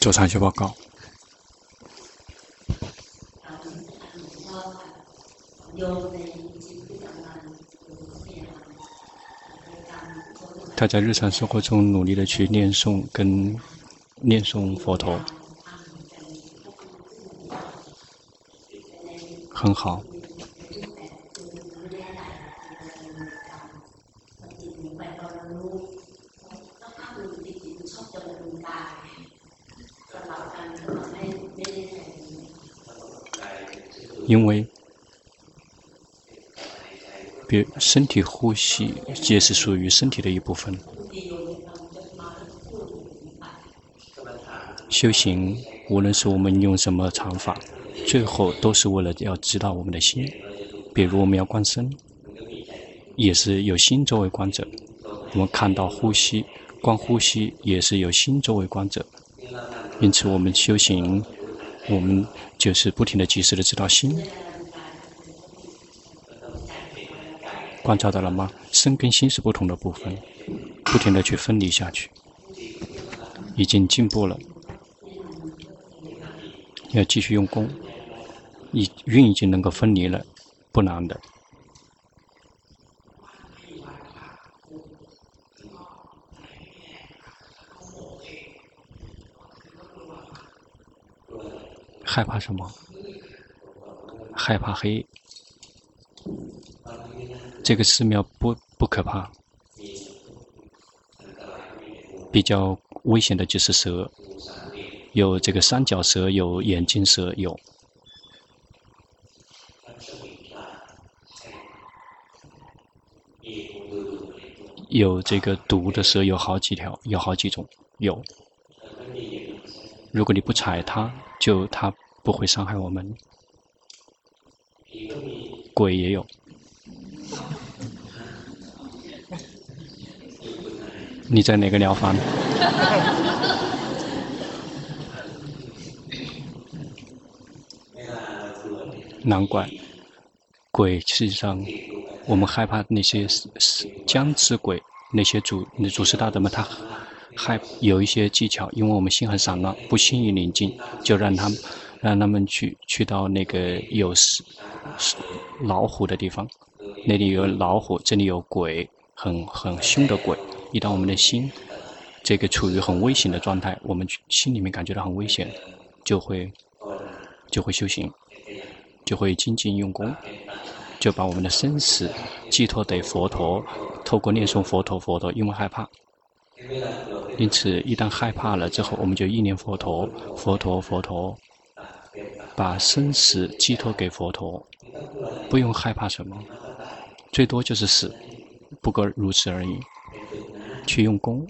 做长期报告。他在日常生活中努力的去念诵跟念诵佛陀，很好。因为，比如身体呼吸也是属于身体的一部分。修行，无论是我们用什么禅法，最后都是为了要知道我们的心。比如我们要观身，也是有心作为观者。我们看到呼吸，观呼吸也是有心作为观者。因此，我们修行，我们。就是不停的、及时的知道心，观察到了吗？身跟心是不同的部分，不停的去分离下去，已经进步了，要继续用功，已运已经能够分离了，不难的。害怕什么？害怕黑。这个寺庙不不可怕，比较危险的就是蛇，有这个三角蛇，有眼镜蛇，有有这个毒的蛇，有好几条，有好几种，有。如果你不踩它，就它不会伤害我们。鬼也有。你在哪个疗房？难怪，鬼实际上，我们害怕那些僵尸鬼，那些祖那祖师大德们，他。还有一些技巧，因为我们心很散乱，不轻易宁静，就让他们让他们去去到那个有老虎的地方，那里有老虎，这里有鬼，很很凶的鬼。一旦我们的心这个处于很危险的状态，我们心里面感觉到很危险，就会就会修行，就会精进用功，就把我们的生死寄托给佛陀，透过念诵佛陀佛陀，因为害怕。因此，一旦害怕了之后，我们就意念佛陀，佛陀，佛陀，把生死寄托给佛陀，不用害怕什么，最多就是死，不过如此而已。去用功，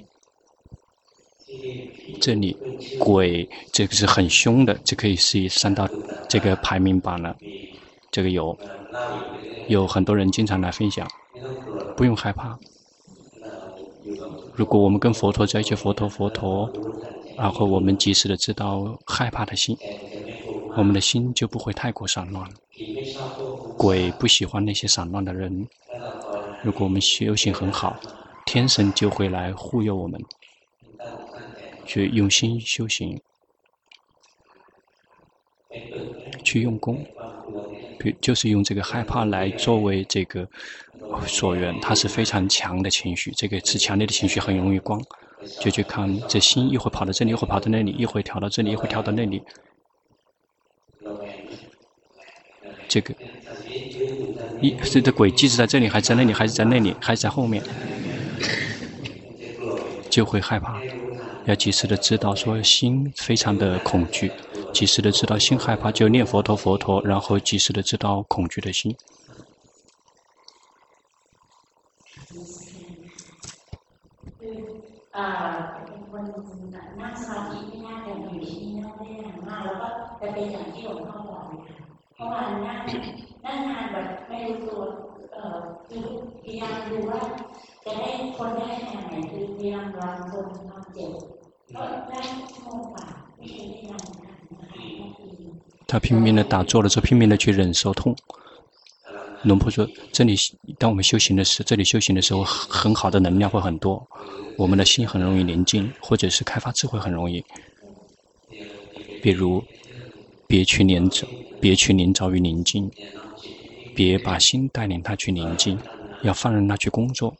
这里鬼这个是很凶的，这可以是上到这个排名榜了。这个有有很多人经常来分享，不用害怕。如果我们跟佛陀在一起，佛陀佛陀，然后我们及时的知道害怕的心，我们的心就不会太过散乱。鬼不喜欢那些散乱的人。如果我们修行很好，天神就会来护佑我们，去用心修行，去用功。就是用这个害怕来作为这个所缘，它是非常强的情绪。这个是强烈的情绪，很容易光。就去看这心一会跑到这里，一会跑到那里，一会跳到这里，一会跳到那里。这个一这个鬼即使在这里，还在那里，还是在那里，还是在后面，就会害怕。要及时的知道，说心非常的恐惧。及时的知道心害怕，就念佛陀佛陀，然后及时的知道恐惧的心。他拼命的打坐了，就拼命的去忍受痛。龙婆说：“这里，当我们修行的时候，这里修行的时候，很好的能量会很多，我们的心很容易宁静，或者是开发智慧很容易。比如，别去念着，别去宁照于宁静，别把心带领他去宁静，要放任他去工作。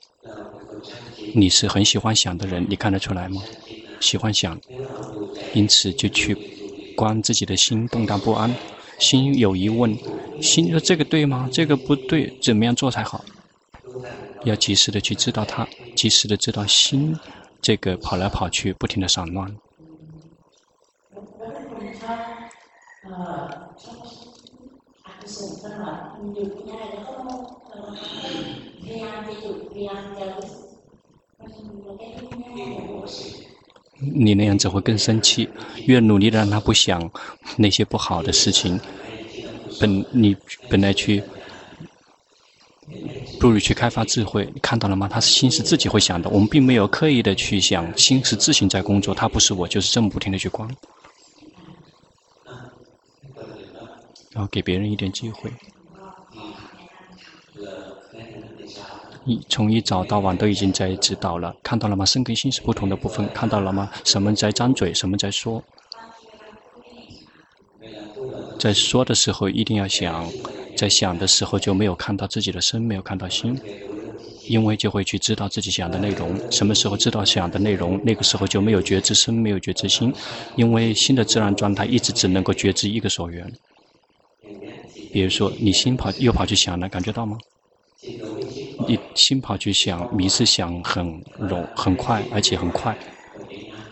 你是很喜欢想的人，你看得出来吗？喜欢想，因此就去观自己的心动荡不安，心有疑问，心说这个对吗？这个不对，怎么样做才好？要及时的去知道它，及时的知道心这个跑来跑去，不停的散乱。你那样子会更生气，越努力的让他不想那些不好的事情，本你本来去。不如去开发智慧，你看到了吗？他是心是自己会想的，我们并没有刻意的去想，心是自行在工作，他不是我，就是这么不停的去观，然后给别人一点机会。一从一早到晚都已经在指导了，看到了吗？身跟心是不同的部分，看到了吗？什么在张嘴，什么在说？在说的时候一定要想。在想的时候就没有看到自己的身，没有看到心，因为就会去知道自己想的内容。什么时候知道想的内容，那个时候就没有觉知身，没有觉知心，因为心的自然状态一直只能够觉知一个所缘。比如说，你心跑又跑去想了，感觉到吗？你心跑去想，迷失想很容很快，而且很快。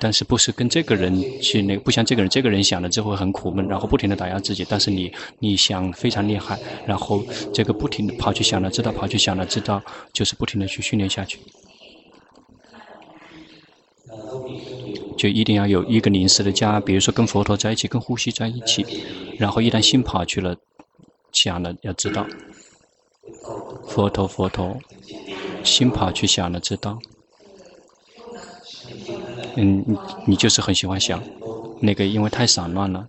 但是不是跟这个人去那，不像这个人，这个人想了之后很苦闷，然后不停的打压自己。但是你你想非常厉害，然后这个不停的跑去想了，知道跑去想了，知道就是不停的去训练下去，就一定要有一个临时的家，比如说跟佛陀在一起，跟呼吸在一起，然后一旦心跑去了，想了要知道，佛陀佛陀，心跑去想了知道。嗯，你你就是很喜欢想，那个因为太散乱了，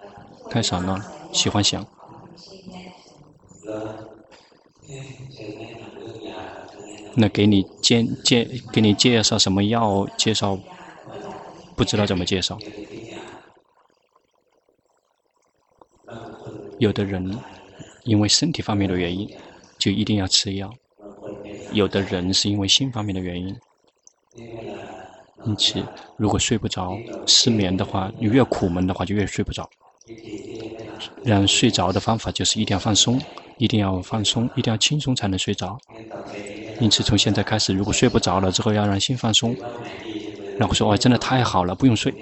太散乱，喜欢想。那给你介介给你介绍什么药？介绍不知道怎么介绍。有的人因为身体方面的原因，就一定要吃药；有的人是因为心方面的原因。因此，如果睡不着、失眠的话，你越苦闷的话，就越睡不着。让睡着的方法就是一定要放松，一定要放松，一定要轻松才能睡着。因此，从现在开始，如果睡不着了之后，要让心放松，然后说：“哇，真的太好了，不用睡。”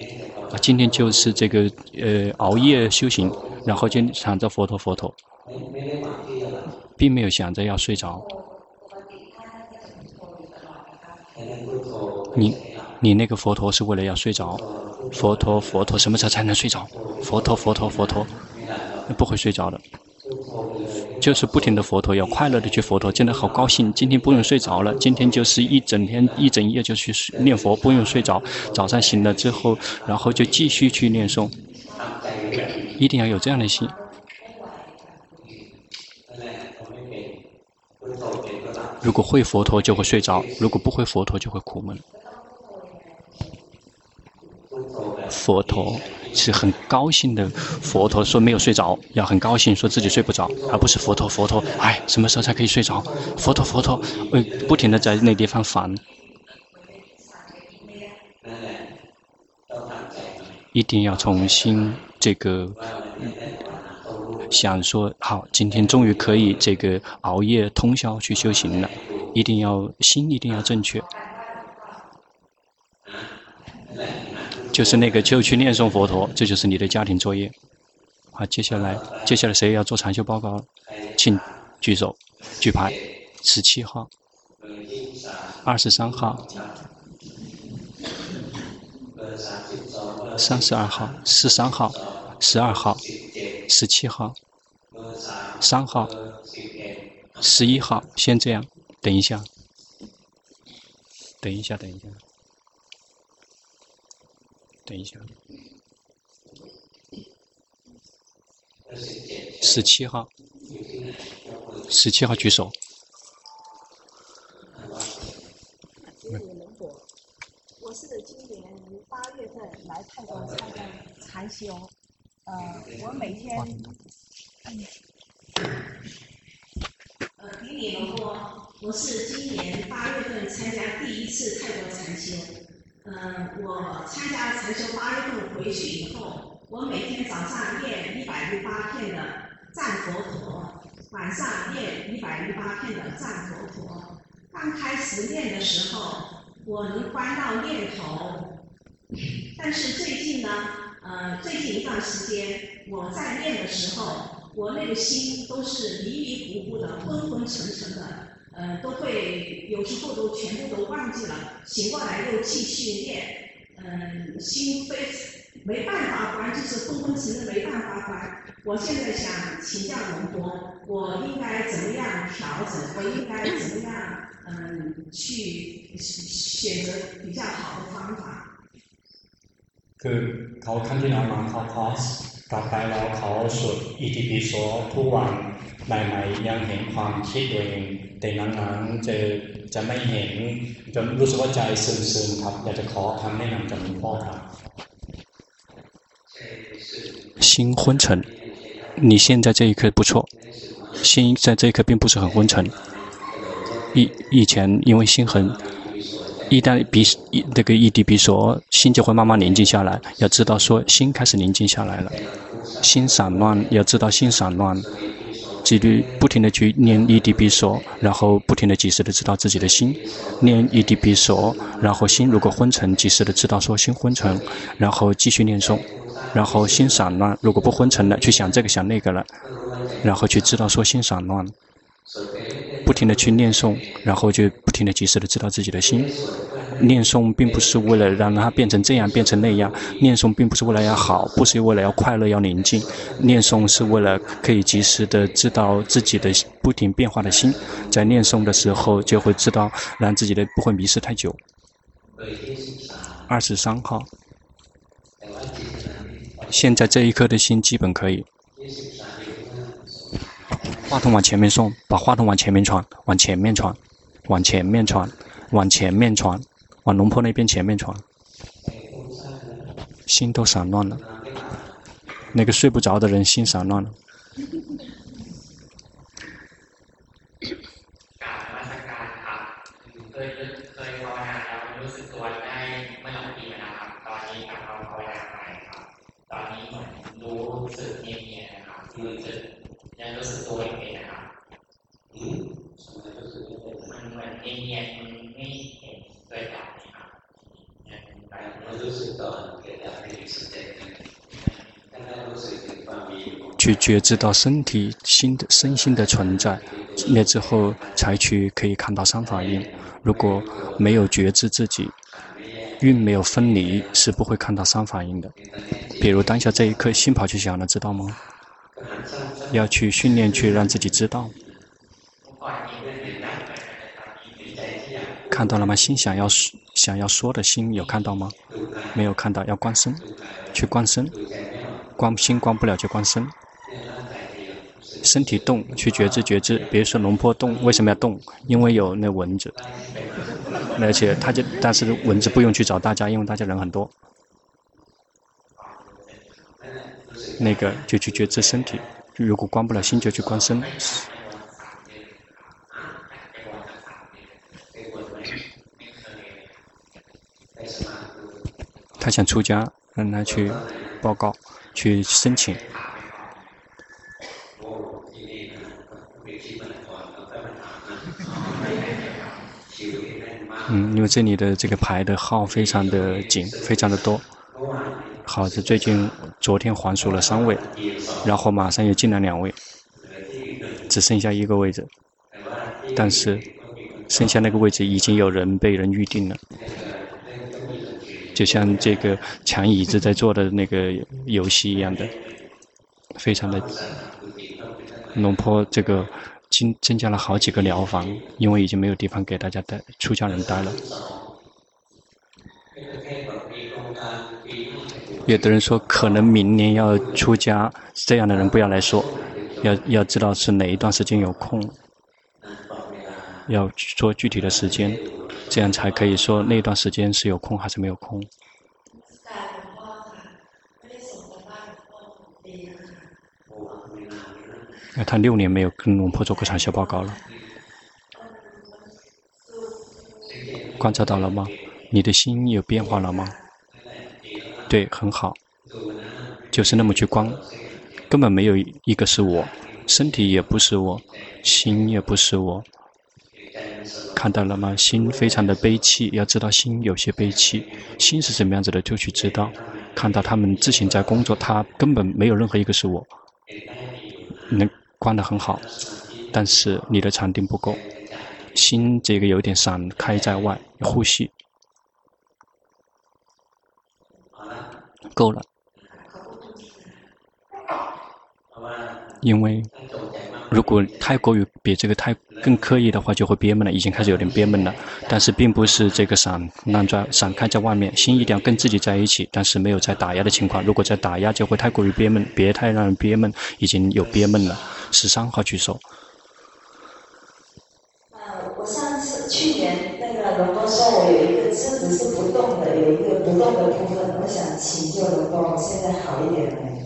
啊，今天就是这个呃熬夜修行，然后就想着佛陀佛陀，并没有想着要睡着。你。你那个佛陀是为了要睡着，佛陀佛陀什么时候才能睡着？佛陀佛陀佛陀，不会睡着的，就是不停的佛陀，要快乐的去佛陀，真的好高兴，今天不用睡着了，今天就是一整天一整夜就去念佛，不用睡着，早上醒了之后，然后就继续去念诵，一定要有这样的心。如果会佛陀就会睡着，如果不会佛陀就会苦闷。佛陀是很高兴的，佛陀说没有睡着，要很高兴说自己睡不着，而不是佛陀佛陀，哎，什么时候才可以睡着？佛陀佛陀，呃，不停的在那地方烦，一定要重新这个想说，好，今天终于可以这个熬夜通宵去修行了，一定要心一定要正确。就是那个，就去念诵佛陀，这就是你的家庭作业。好，接下来，接下来谁要做禅修报告？请举手，举牌。十七号，二十三号，三十二号，十三号，十二号，十七号，三号，十一号。先这样，等一下，等一下，等一下。等一下，十七号，十七号举手。我是今年八月份来泰国参加禅修，呃，我每天，嗯，呃，比你们多，我是今年八月份参加第一次泰国禅修。呃，我参加禅修八月份回去以后，我每天早上念一百零八片的赞佛陀，晚上念一百零八片的赞佛陀。刚开始念的时候，我能观到念头，但是最近呢？呃，最近一段时间，我在念的时候，我那个心都是迷迷糊糊的、昏昏沉沉的，呃，都会有时候都全部都忘记了，醒过来又继续念，嗯、心非没办法关，就是昏昏沉沉没办法关。我现在想请教龙波，我应该怎么样调整？我应该怎么样，嗯、去选择比较好的方法？ คือเขาครั้งที่แล้วมาเข้าคอร์สกลับไปแล้วเขาสวดอิติปิโสทุกวันใหม่ๆยังเห็นความคิดตัวเองแต่หลังๆจะจะไม่เห็นจนรู้สึกว่าใจซึมๆครับอยากจะขอคำแนะนำจากหลวงพ่อครับ心昏沉，你现在这一刻不错，心在这一刻并不是很昏沉。以以前因为心很。 一旦比那个一滴比索，心就会慢慢宁静下来。要知道说，心开始宁静下来了，心散乱，要知道心散乱，几率不停的去念一滴比索，然后不停的及时的知道自己的心，念一滴比索，然后心如果昏沉，及时的知道说心昏沉，然后继续念诵，然后心散乱，如果不昏沉了，去想这个想那个了，然后去知道说心散乱。不停的去念诵，然后就不停的及时的知道自己的心。念诵并不是为了让它变成这样，变成那样。念诵并不是为了要好，不是为了要快乐，要宁静。念诵是为了可以及时的知道自己的不停变化的心。在念诵的时候，就会知道让自己的不会迷失太久。二十三号，现在这一刻的心基本可以。话筒往前面送，把话筒往前面传，往前面传，往前面传，往前面传，往龙坡那边前面传。心都散乱了，那个睡不着的人心散乱了。去觉知到身体心的身心的存在，那之后才去可以看到三法印。如果没有觉知自己，运没有分离，是不会看到三法印的。比如当下这一刻，心跑去想了，知道吗？要去训练，去让自己知道。看到了吗？心想要想要说的心有看到吗？没有看到，要观身，去观身，观心观不了就观身。身体动，去觉知觉知。比如说龙坡动，为什么要动？因为有那蚊子，而且他就，但是蚊子不用去找大家，因为大家人很多。那个就去觉知身体，如果观不了心，就去观身。他想出家，让他去报告，去申请。嗯，因为这里的这个牌的号非常的紧，非常的多。好的，最近昨天还俗了三位，然后马上又进来两位，只剩下一个位置，但是剩下那个位置已经有人被人预定了，就像这个抢椅子在做的那个游戏一样的，非常的龙坡这个。增增加了好几个疗房，因为已经没有地方给大家带出家人待了。有的人说可能明年要出家，这样的人不要来说，要要知道是哪一段时间有空，要说具体的时间，这样才可以说那段时间是有空还是没有空。那他六年没有跟龙婆做过禅修报告了，观察到了吗？你的心有变化了吗？对，很好，就是那么去观，根本没有一个是我，身体也不是我，心也不是我。看到了吗？心非常的悲戚，要知道心有些悲戚，心是什么样子的就去知道。看到他们自行在工作，他根本没有任何一个是我。能关得很好，但是你的禅定不够，心这个有点散开在外，呼吸够了，因为。如果太过于比这个太更刻意的话，就会憋闷了。已经开始有点憋闷了，但是并不是这个散乱在散开在外面，心一定要跟自己在一起，但是没有在打压的情况。如果在打压，就会太过于憋闷，别太让人憋闷，已经有憋闷了。十三号举手。呃，我上次去年那个龙哥说我有一个车子是不动的，有一个不动的部分，我想请教龙哥，现在好一点没？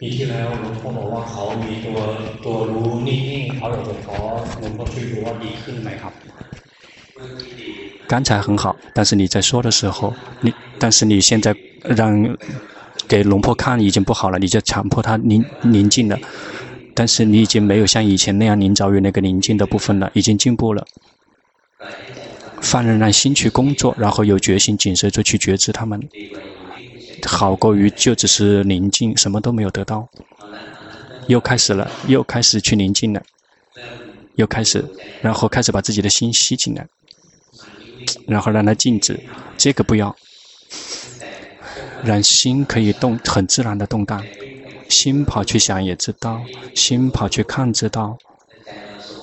ปีที่แล้วหลวงพ่อบอกว่าเขามีตัวตัวรู้นิ่งๆเขาอยากจะขอหลวงพ่อช่วยดูว่าดีขึ้นไหมครับ刚才很好，但是你在说的时候，你但是你现在让给龙婆看已经不好了，你就强迫他宁宁静了，但是你已经没有像以前那样临着于那个宁静的部分了，已经进步了。放任让心去工作，然后有决心谨慎就去觉知他们。 好过于就只是宁静，什么都没有得到。又开始了，又开始去宁静了，又开始，然后开始把自己的心吸进来，然后让它静止。这个不要，让心可以动，很自然的动荡。心跑去想也知道，心跑去看知道，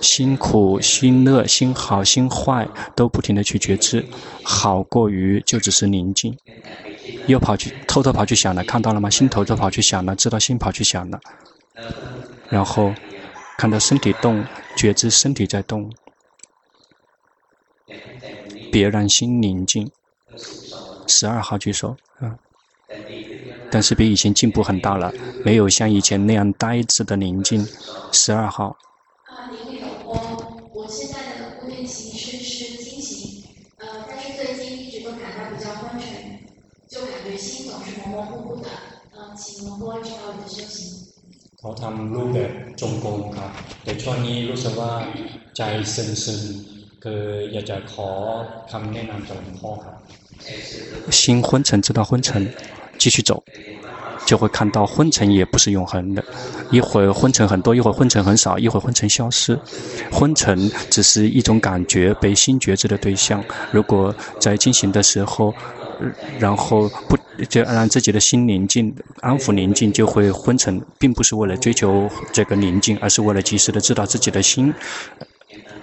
心苦、心乐、心好、心坏，都不停的去觉知。好过于就只是宁静。又跑去偷偷跑去想了，看到了吗？心偷偷跑去想了，知道心跑去想了，然后看到身体动，觉知身体在动，别让心宁静。十二号举手，嗯，但是比以前进步很大了，没有像以前那样呆滞的宁静。十二号。 เขาทำรูปแบบจงกรมครับแต่ช่วงนี้รู้สึกว่าใจซึมๆคืออยากจะขอคำแนะนำจากหลวงพ่อครับ心昏沉，知道昏沉，继续走， 就会看到昏沉也不是永恒的。一会儿昏沉很多，一会儿昏沉很少，一会儿昏沉消失。昏沉只是一种感觉，被心觉知的对象。如果在进行的时候，然后不就让自己的心宁静、安抚宁静，就会昏沉，并不是为了追求这个宁静，而是为了及时的知道自己的心。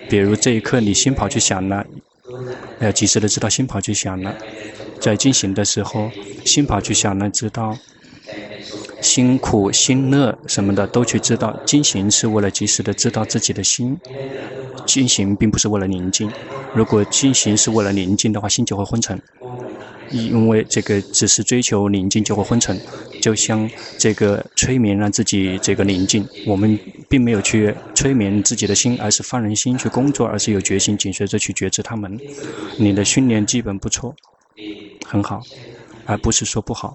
比如这一刻你心跑去想了，要及时的知道心跑去想了，在进行的时候心跑去想了，知道辛苦、心乐什么的都去知道。进行是为了及时的知道自己的心，进行并不是为了宁静。如果进行是为了宁静的话，心就会昏沉。因为这个只是追求宁静就会昏沉，就像这个催眠让自己这个宁静，我们并没有去催眠自己的心，而是放任心去工作，而是有决心紧随着去觉知他们。你的训练基本不错，很好，而不是说不好。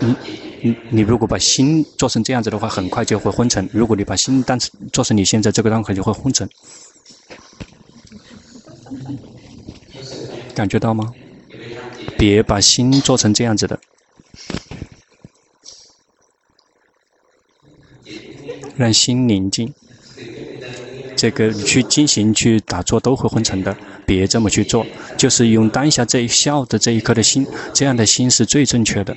你你你如果把心做成这样子的话，很快就会昏沉；如果你把心当成做成你现在这个状态，就会昏沉。感觉到吗？别把心做成这样子的，让心宁静。这个去进行去打坐都会昏沉的，别这么去做。就是用当下这一笑的这一颗的心，这样的心是最正确的，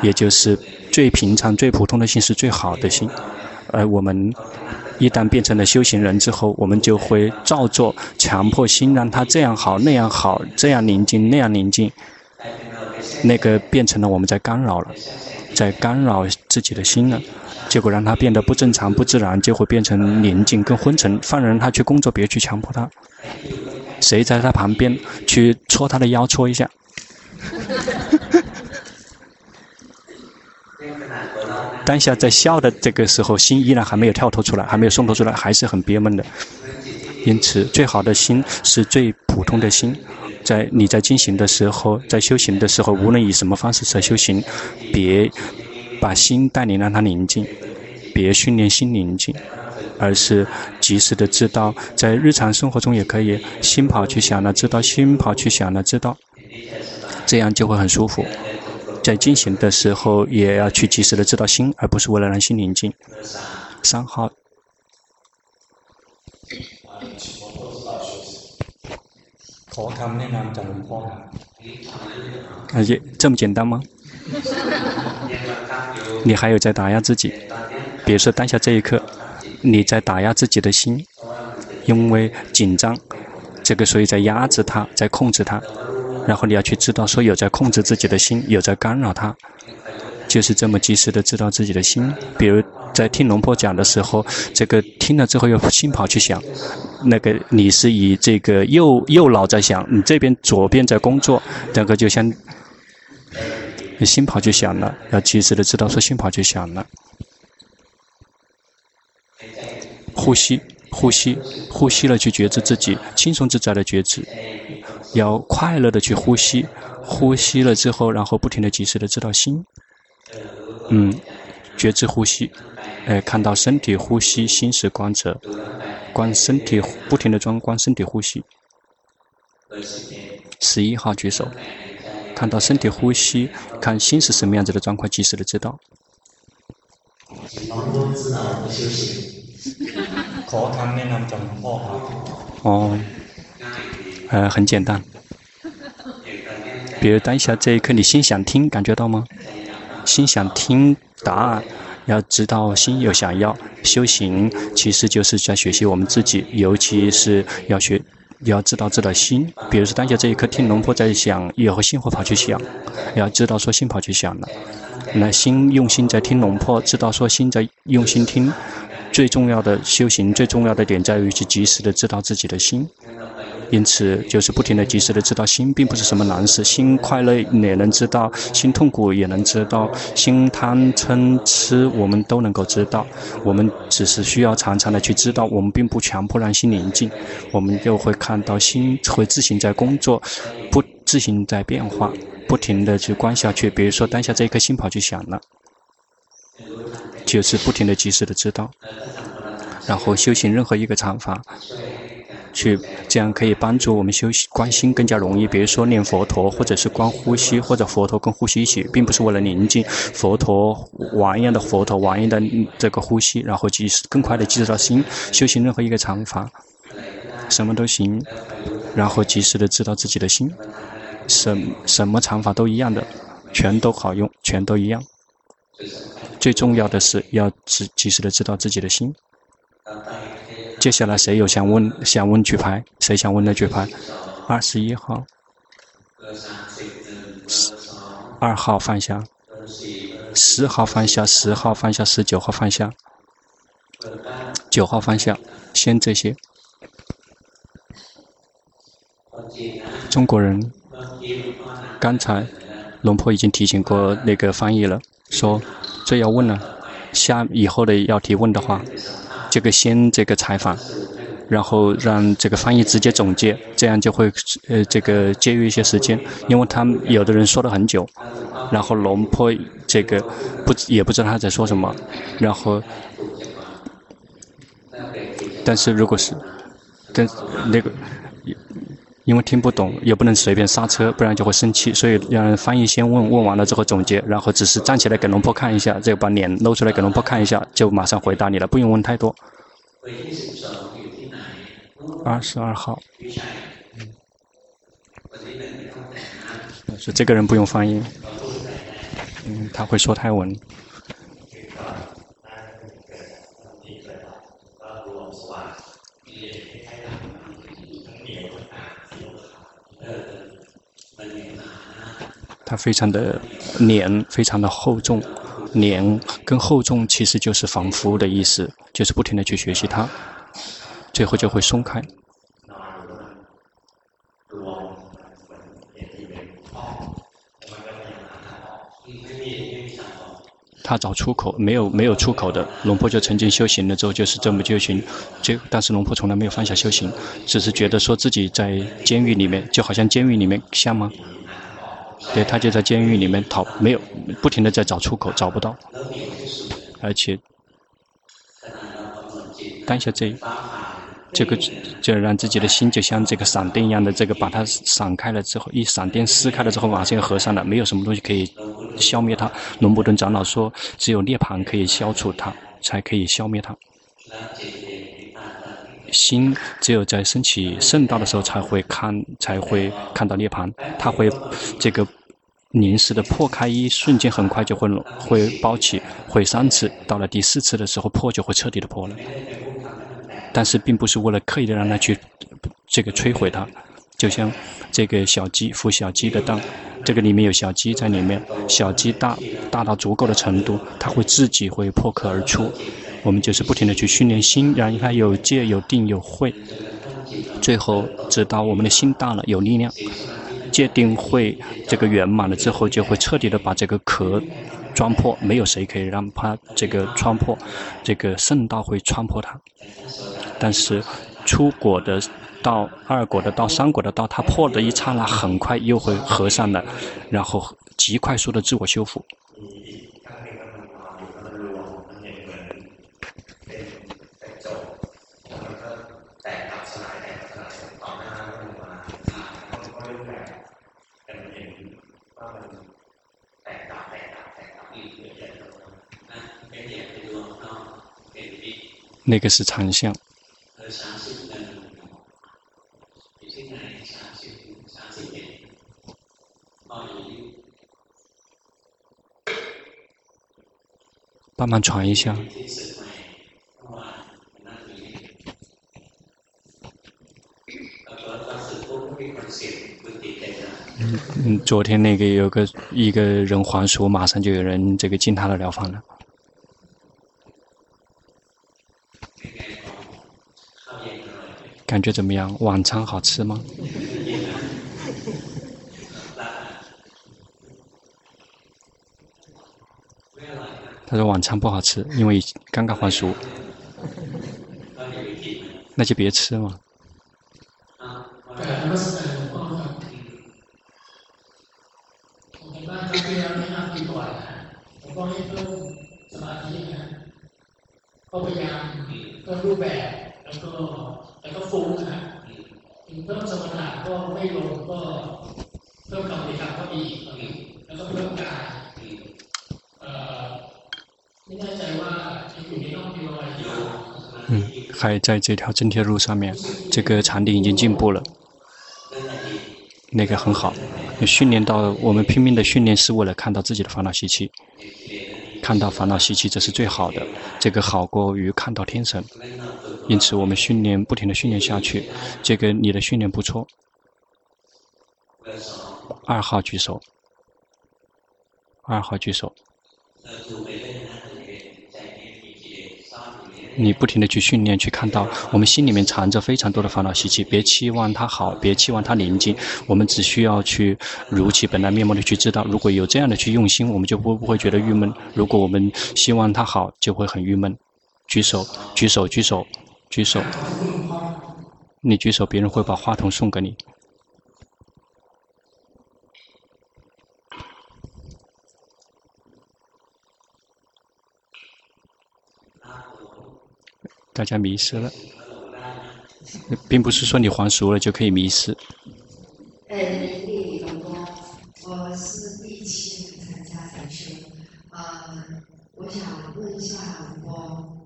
也就是最平常、最普通的心是最好的心。而我们。一旦变成了修行人之后，我们就会照做，强迫心让他这样好那样好，这样宁静那样宁静，那个变成了我们在干扰了，在干扰自己的心了，结果让他变得不正常不自然，就会变成宁静跟昏沉。放任他去工作，别去强迫他。谁在他旁边去戳他的腰，戳一下。当下在笑的这个时候，心依然还没有跳脱出来，还没有松脱出来，还是很憋闷的。因此，最好的心是最普通的心。在你在进行的时候，在修行的时候，无论以什么方式在修行，别把心带领让它宁静，别训练心宁静，而是及时的知道，在日常生活中也可以心跑去想了，知道心跑去想了，知道，这样就会很舒服。在进行的时候，也要去及时的知道心，而不是为了让心宁静。三号。ขอคำแนะนำจากหลวงพ่อครับ而且这么简单吗？ 你还有在打压自己，比如说当下这一刻，你在打压自己的心，因为紧张，这个所以在压制它，在控制它，然后你要去知道说有在控制自己的心，有在干扰它。就是这么及时的知道自己的心，比如在听龙婆讲的时候，这个听了之后又心跑去想，那个你是以这个右右脑在想，你这边左边在工作，那个就像心跑就响了，要及时的知道说心跑就响了，呼吸呼吸呼吸了去觉知自己，轻松自在的觉知，要快乐的去呼吸，呼吸了之后，然后不停的及时的知道心。嗯，觉知呼吸，哎，看到身体呼吸，心是观者，观身体不停的装观身体呼吸。十一号举手，看到身体呼吸，看心是什么样子的状况，及时的知道。哦，呃，很简单。比如当下这一刻，你心想听，感觉到吗？心想听答案，要知道心有想要修行，其实就是在学习我们自己，尤其是要学，你要知道知道心。比如说当下这一刻听龙婆在想，以后心会跑去想，你要知道说心跑去想了，那心用心在听龙婆，知道说心在用心听。最重要的修行，最重要的点在于去及时的知道自己的心。因此，就是不停的、及时的知道心，并不是什么难事。心快乐也能知道，心痛苦也能知道，心贪嗔痴我们都能够知道。我们只是需要常常的去知道，我们并不强迫让心宁静。我们就会看到心会自行在工作，不自行在变化，不停的去观下去。比如说当下这一颗心跑去想了，就是不停的、及时的知道，然后修行任何一个禅法。去，这样可以帮助我们修习观心更加容易。比如说念佛陀，或者是观呼吸，或者佛陀跟呼吸一起，并不是为了宁静。佛陀玩一样的佛陀，玩一样的这个呼吸，然后及时更快的进入到心。修行任何一个禅法，什么都行，然后及时的知道自己的心。什什么禅法都一样的，全都好用，全都一样。最重要的是要及及时的知道自己的心。接下来谁有想问想问举牌？谁想问的举牌？二十一号，二号放下，十号放下，十号放下，十九号放下，九号放下，先这些。中国人，刚才龙婆已经提醒过那个翻译了，说这要问了，下以后的要提问的话。这个先这个采访，然后让这个翻译直接总结，这样就会呃这个节约一些时间，因为他们有的人说了很久，然后龙坡这个不也不知道他在说什么，然后，但是如果是，但那个。因为听不懂，也不能随便刹车，不然就会生气。所以让翻译先问问完了之后总结，然后只是站起来给龙婆看一下，这个把脸露出来给龙婆看一下，就马上回答你了，不用问太多。二十二号，是这个人不用翻译，嗯，他会说泰文。它非常的黏，非常的厚重，黏跟厚重其实就是仿佛的意思，就是不停的去学习它，最后就会松开。他找出口，没有没有出口的。龙婆就曾经修行了之后，就是这么修行，就但是龙婆从来没有放下修行，只是觉得说自己在监狱里面，就好像监狱里面像吗？对，他就在监狱里面逃，没有不停地在找出口，找不到，而且当下这。这个就让自己的心就像这个闪电一样的，这个把它闪开了之后，一闪电撕开了之后，马上又合上了，没有什么东西可以消灭它。龙布顿长老说，只有涅槃可以消除它，才可以消灭它。心只有在升起圣道的时候，才会看，才会看到涅槃，它会这个临时的破开一瞬间，很快就会会包起，会三次，到了第四次的时候破就会彻底的破了。但是并不是为了刻意的让它去这个摧毁它，就像这个小鸡孵小鸡的蛋，这个里面有小鸡在里面，小鸡大大到足够的程度，它会自己会破壳而出。我们就是不停的去训练心，让它有戒有定有慧，最后直到我们的心大了有力量，戒定慧这个圆满了之后，就会彻底的把这个壳撞破，没有谁可以让它这个穿破，这个圣道会穿破它。但是，出果的道、二果的道、三果的道，它破的一刹那，很快又会合上的，然后极快速的自我修复。那个是长相。帮忙传一下。嗯，昨天那个有个一个人还俗，马上就有人这个进他的疗房了。感觉怎么样？晚餐好吃吗？他说晚餐不好吃，因为刚刚还俗。那就别吃嘛。嗯，还在这条正铁路上面，这个禅定已经进步了，那个很好。训练到我们拼命的训练，是为了看到自己的烦恼习气，看到烦恼习气，这是最好的，这个好过于看到天神。因此，我们训练，不停的训练下去。这个你的训练不错。二号举手。二号举手。你不停的去训练，去看到我们心里面藏着非常多的烦恼习气，别期望它好，别期望它宁静，我们只需要去如其本来面目的去知道。如果有这样的去用心，我们就不不会觉得郁闷。如果我们希望它好，就会很郁闷。举手，举手，举手，举手。你举手，别人会把话筒送给你。大家迷失了，并不是说你还俗了就可以迷失。哎，李龙哥，我是第七次参加禅修，呃，我想问一下龙哥，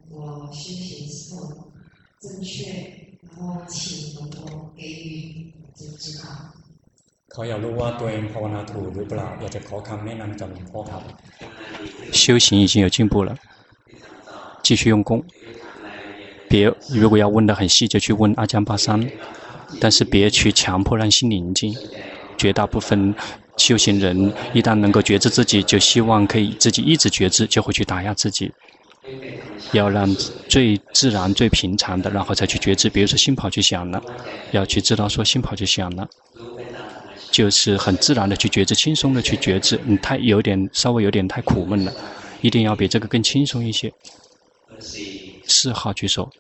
我修行是否正确？然后请龙哥给予指指导。他要รู้ว่าตัวเองภาวนาถูกหรือเปล่า，อยากจะขอคำแนะนำจากหลวงพ่อครับ。修行已经有进步了，继续用功。 别，如果要问得很细，就去问阿江巴桑，但是别去强迫让心宁静。绝大部分修行人一旦能够觉知自己，就希望可以自己一直觉知，就会去打压自己。要让最自然、最平常的，然后才去觉知。比如说心跑去想了，要去知道说心跑去想了，就是很自然的去觉知，轻松的去觉知。你太有点稍微有点太苦闷了。一定要比这个更轻松一些。四号举手。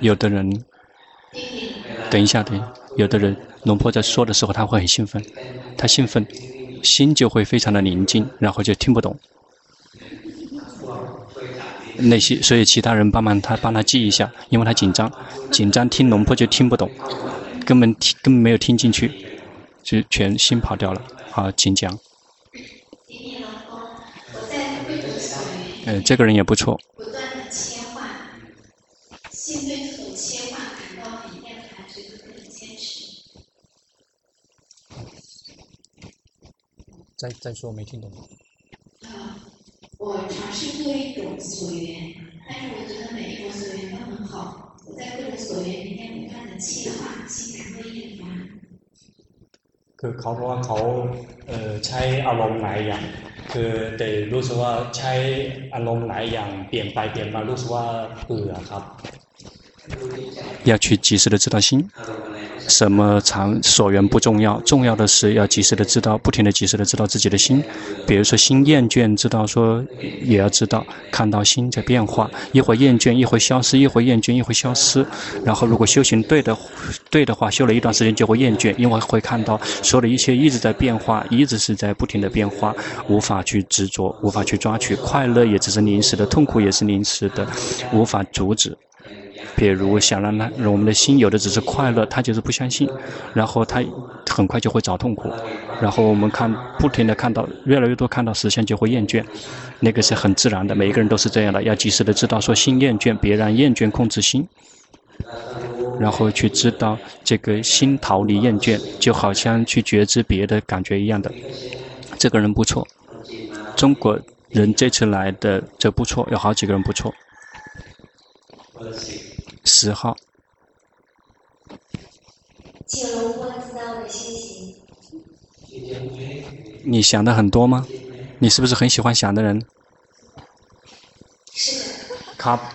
有的人，等一下，等，有的人，龙婆在说的时候，他会很兴奋，他兴奋，心就会非常的宁静，然后就听不懂。那些，所以其他人帮忙他帮他记一下，因为他紧张，紧张听龙婆就听不懂，根本听根本没有听进去，就全心跑掉了。好，请讲。呃，这个人也不错。再再说，没听懂。啊，我尝试做一种所缘，但是我觉得每一种所缘都很好。我在各种所缘里面不断的切换，心感会厌烦。 คือเขาบอกว่าเขาเอ่อใช้อารมณ์หลายอย่างคือแต่รู้สึกว่าใช้อารมณ์หลายอย่างเปลี่ยนไปเปลี่ยนมารู้สึกว่าเบื่อครับ。要去及时的知道心。 什么场所缘不重要，重要的是要及时的知道，不停的及时的知道自己的心。比如说心厌倦，知道说也要知道，看到心在变化，一会厌倦，一会消失，一会厌倦，一会消失。然后如果修行对的，对的话，修了一段时间就会厌倦，因为会看到所有的一切一直在变化，一直是在不停的变化，无法去执着，无法去抓取，快乐也只是临时的，痛苦也是临时的，无法阻止。比如想让他，我们的心有的只是快乐，他就是不相信，然后他很快就会找痛苦，然后我们看不停的看到越来越多看到实相就会厌倦，那个是很自然的，每一个人都是这样的，要及时的知道说心厌倦，别让厌倦控制心，然后去知道这个心逃离厌倦，就好像去觉知别的感觉一样的，这个人不错，中国人这次来的这不错，有好几个人不错。十号。你想的很多吗？你是不是很喜欢想的人？是的。卡。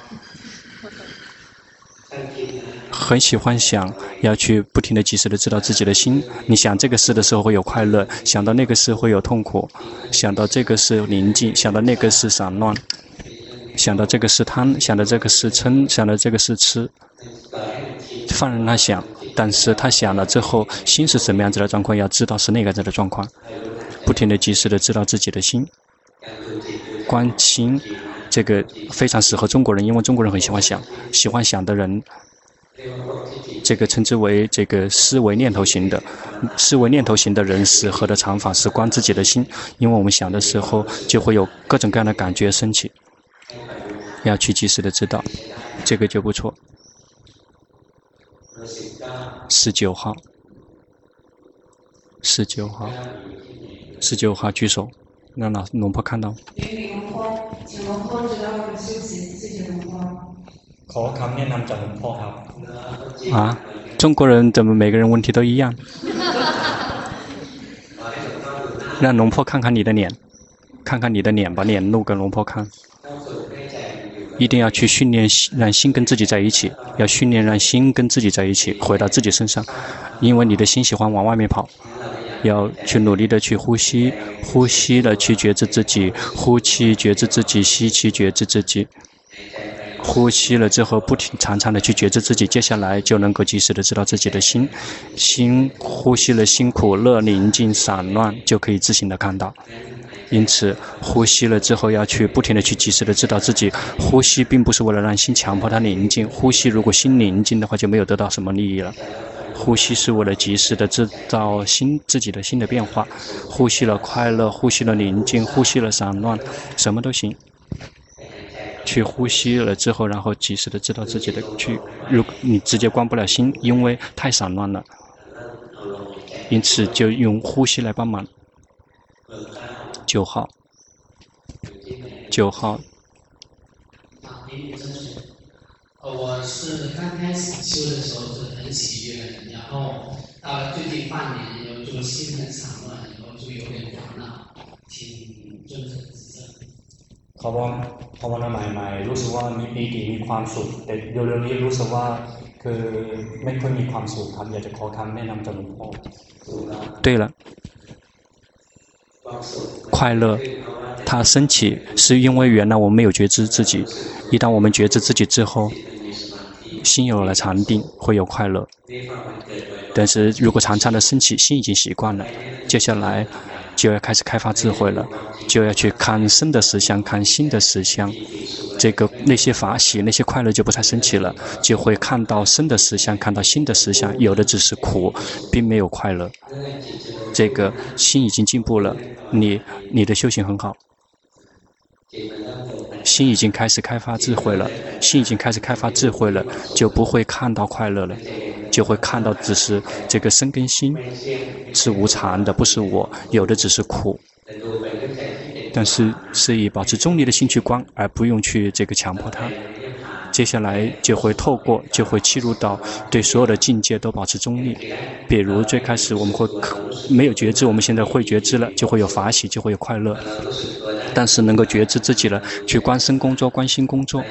很喜欢想，要去不停的、及时的知道自己的心。你想这个事的时候会有快乐，想到那个事会有痛苦，想到这个是宁静，想到那个是散乱。想到这个是贪，想到这个是嗔，想到这个是痴，放任他想，但是他想了之后，心是什么样子的状况，要知道是那个样子的状况，不停的及时的知道自己的心，观心，这个非常适合中国人，因为中国人很喜欢想，喜欢想的人，这个称之为这个思维念头型的，思维念头型的人适合的禅法是观自己的心，因为我们想的时候就会有各种各样的感觉升起。要去及时的知道，这个就不错。十九号，十九号，十九号举手，让老龙婆看到。啊，中国人怎么每个人问题都一样？让龙婆看看你的脸，看看你的脸，把脸露给龙婆看。一定要去训练，让心跟自己在一起。要训练让心跟自己在一起，回到自己身上。因为你的心喜欢往外面跑，要去努力的去呼吸，呼吸的去觉知自己，呼气觉知自己，吸气觉知自己。呼吸了之后，不停长长的去觉知自己，接下来就能够及时的知道自己的心。心呼吸了，辛苦乐宁静散乱，就可以自行的看到。因此，呼吸了之后要去不停的去及时的知道自己呼吸，并不是为了让心强迫它宁静。呼吸如果心宁静的话，就没有得到什么利益了。呼吸是为了及时的制造心自己的心的变化。呼吸了快乐，呼吸了宁静，呼吸了散乱，什么都行。去呼吸了之后，然后及时的知道自己的去。如你直接关不了心，因为太散乱了，因此就用呼吸来帮忙。九号，九号。我是刚开始修的时候是很喜悦，然后到了最近半年以后就心很散乱，然后就有点烦恼，请尊者指正。เขาบอกภาวนาใหม่ๆรู้สึกว่ามีปีติมีความสุขแต่เร็วๆนี้รู้สึกว่าคือไม่ค่อยมีความสุขครับอยากจะขอคำแนะนำจากหลวงพ่อ。对了。 快乐，它升起是因为原来我们没有觉知自己。一旦我们觉知自己之后，心有了禅定，会有快乐。但是如果常常的升起，心已经习惯了，接下来就要开始开发智慧了，就要去看生的实相，看新的实相。这个那些法喜、那些快乐就不再升起了，就会看到生的实相，看到新的实相，有的只是苦，并没有快乐。这个心已经进步了，你你的修行很好，心已经开始开发智慧了，心已经开始开发智慧了，就不会看到快乐了，就会看到只是这个生跟心是无常的，不是我，有的只是苦。但是是以保持中立的心去观，而不用去这个强迫他。接下来就会透过，就会切入到对所有的境界都保持中立。比如最开始我们会没有觉知，我们现在会觉知了，就会有法喜，就会有快乐。但是能够觉知自己了，去关身工作、关心工作，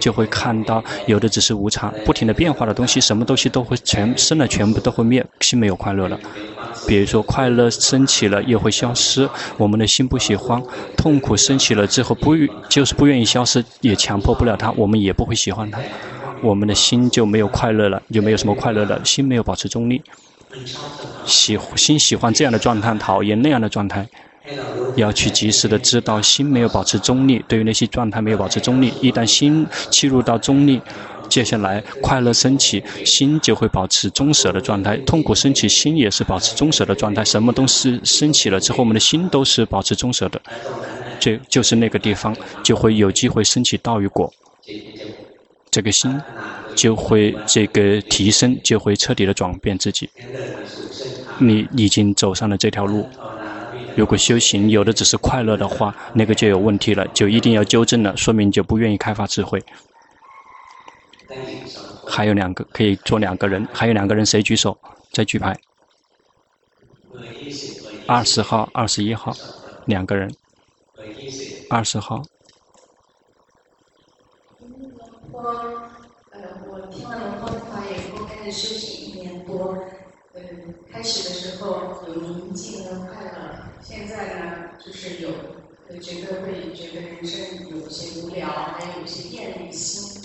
就会看到有的只是无常，不停的变化的东西，什么东西都会全生了，全部都会灭，心没有快乐了。比如说快乐升起了又会消失，我们的心不喜欢；痛苦升起了之后不就是不愿意消失，也强迫不了它，我们也不会喜欢它，我们的心就没有快乐了，就没有什么快乐了，心没有保持中立，喜心喜欢这样的状态，讨厌那样的状态，要去及时的知道心没有保持中立，对于那些状态没有保持中立，一旦心切入到中立。接下来，快乐升起，心就会保持中舍的状态；痛苦升起，心也是保持中舍的状态。什么东西升起了之后，我们的心都是保持中舍的。这就是那个地方，就会有机会升起道与果。这个心就会这个提升，就会彻底的转变自己。你已经走上了这条路。如果修行有的只是快乐的话，那个就有问题了，就一定要纠正了，说明就不愿意开发智慧。还有两个可以做两个人，还有两个人谁举手？再举牌。二十号、二十一号，两个人。二十号。我呃，我听完龙波的法以后，开始修行一年多。呃，开始的时候有宁静和快乐，现在呢，就是有觉得会觉得人生有些无聊，还有一些厌离心。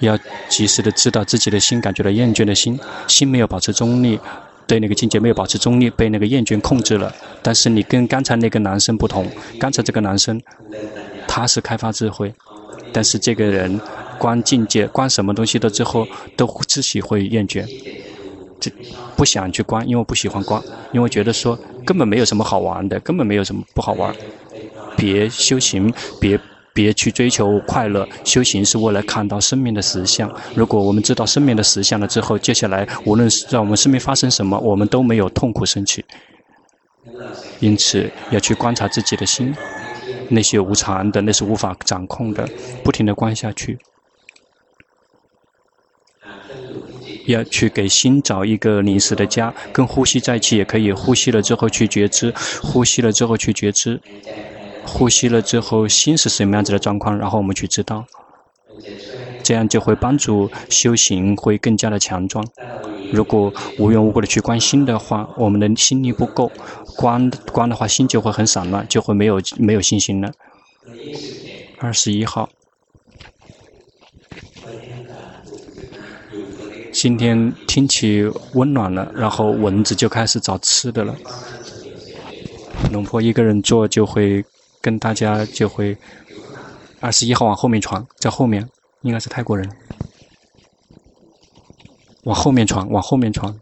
要及时的知道自己的心感觉到厌倦的心，心没有保持中立，对那个境界没有保持中立，被那个厌倦控制了。但是你跟刚才那个男生不同，刚才这个男生他是开发智慧，但是这个人观境界、观什么东西的之后，都自己会厌倦，这不想去观，因为不喜欢观，因为觉得说根本没有什么好玩的，根本没有什么不好玩，别修行，别。别去追求快乐，修行是为了看到生命的实相。如果我们知道生命的实相了之后，接下来无论是让我们生命发生什么，我们都没有痛苦升起。因此要去观察自己的心，那些无常的，那是无法掌控的，不停地观下去。要去给心找一个临时的家，跟呼吸在一起也可以，呼吸了之后去觉知，呼吸了之后去觉知。呼吸了之后，心是什么样子的状况？然后我们去知道，这样就会帮助修行会更加的强壮。如果无缘无故的去观心的话，我们的心力不够，观观的话心就会很散乱，就会没有没有信心了。二十一号，今天天气温暖了，然后蚊子就开始找吃的了。龙婆一个人做就会。跟大家就会二十一号往后面传，在后面应该是泰国人，往后面传，往后面传。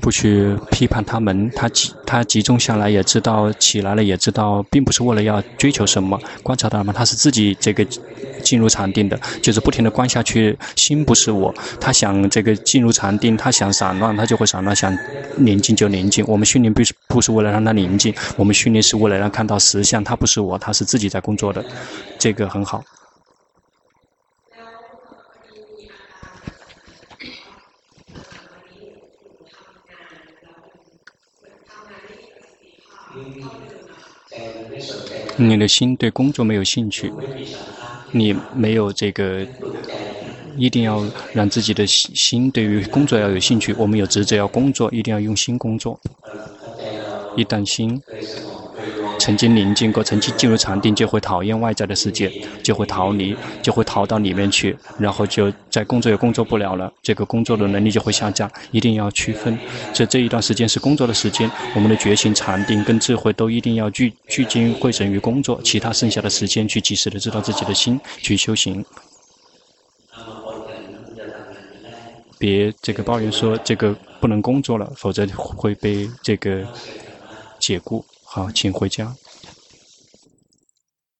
不去批判他们，他集他集中下来也知道起来了也知道，并不是为了要追求什么。观察到吗？他是自己这个进入禅定的，就是不停地观下去。心不是我，他想这个进入禅定，他想散乱，他就会散乱；想宁静就宁静。我们训练不是不是为了让他宁静，我们训练是为了让看到实相。他不是我，他是自己在工作的，这个很好。你的心对工作没有兴趣，你没有这个，一定要让自己的心对于工作要有兴趣。我们有职责要工作，一定要用心工作。一旦心。曾经宁静过，曾经进入禅定，就会讨厌外在的世界，就会逃离，就会逃到里面去，然后就在工作也工作不了了，这个工作的能力就会下降。一定要区分，这这一段时间是工作的时间，我们的觉醒、禅定跟智慧都一定要聚聚精会神于工作，其他剩下的时间去及时的知道自己的心，去修行。别这个抱怨说这个不能工作了，否则会被这个解雇。啊，请回家。